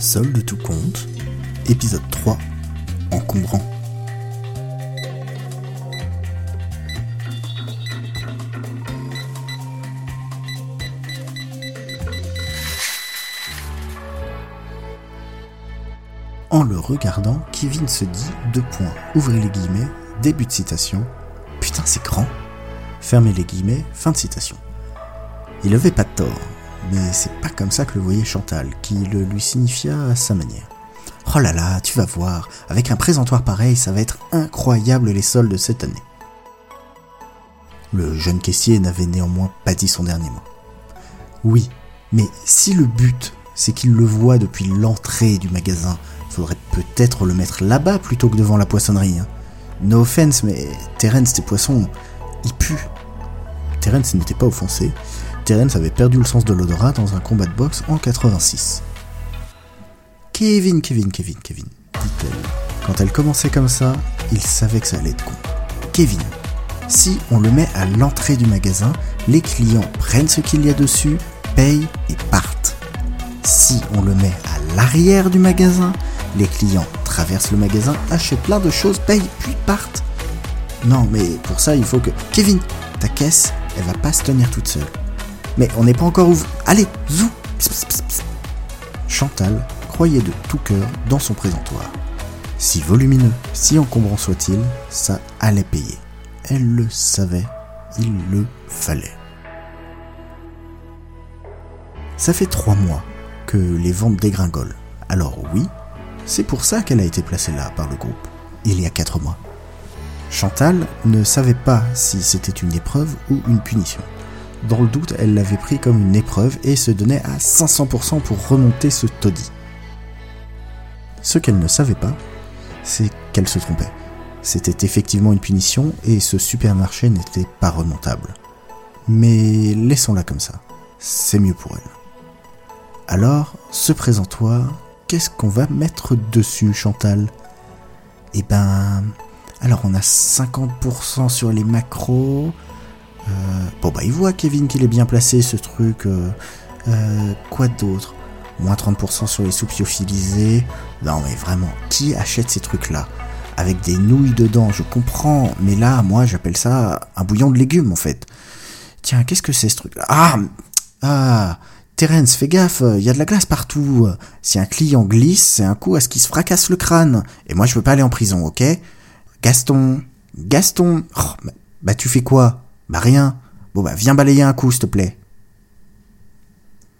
Solde tout compte, épisode 3, encombrant. En le regardant, Kevin se dit, deux points, ouvrez les guillemets, début de citation, putain c'est grand, fermez les guillemets, fin de citation. Il avait pas de tort, mais c'est pas comme ça que le voyait Chantal, qui le lui signifia à sa manière. Oh là là, tu vas voir, avec un présentoir pareil, ça va être incroyable les soldes de cette année. Le jeune caissier n'avait néanmoins pas dit son dernier mot. Oui, mais si le but, c'est qu'il le voit depuis l'entrée du magasin, faudrait peut-être le mettre là-bas plutôt que devant la poissonnerie. Hein. No offense, mais Terence, tes poissons, ils puent. Terence n'était pas offensé. Terence avait perdu le sens de l'odorat dans un combat de boxe en 86. Kevin, Kevin, Kevin, Kevin, dit-elle. Quand elle commençait comme ça, il savait que ça allait être con. Kevin, si on le met à l'entrée du magasin, les clients prennent ce qu'il y a dessus, payent et partent. Si on le met à l'arrière du magasin, les clients traversent le magasin, achètent plein de choses, payent, puis partent. Non, mais pour ça, il faut que... Kevin, ta caisse, elle va pas se tenir toute seule. Mais on n'est pas encore ouvert. Allez, zou Chantal croyait de tout cœur dans son présentoir. Si volumineux, si encombrant soit-il, ça allait payer. Elle le savait, il le fallait. Ça fait trois mois que les ventes dégringolent. Alors oui, c'est pour ça qu'elle a été placée là par le groupe, il y a 4 mois. Chantal ne savait pas si c'était une épreuve ou une punition. Dans le doute, elle l'avait pris comme une épreuve et se donnait à 500% pour remonter ce taudis. Ce qu'elle ne savait pas, c'est qu'elle se trompait. C'était effectivement une punition et ce supermarché n'était pas remontable. Mais laissons-la comme ça, c'est mieux pour elle. Alors, ce présentoir, qu'est-ce qu'on va mettre dessus, Chantal? Eh ben, alors on a 50% sur les macros. Bon bah il voit Kevin qu'il est bien placé ce truc. Euh, euh, quoi d'autre? Moins 30% sur les soupes lyophilisées. Non mais vraiment, qui achète ces trucs-là? Avec des nouilles dedans, je comprends. Mais là, moi j'appelle ça un bouillon de légumes en fait. Tiens, qu'est-ce que c'est ce truc-là? Ah Ah Terence, fais gaffe, il y a de la glace partout. Si un client glisse, c'est un coup à ce qu'il se fracasse le crâne. Et moi, je veux pas aller en prison, ok? Gaston, Gaston. Oh, bah, bah, tu fais quoi? Bah rien. Bon bah viens balayer un coup, s'il te plaît.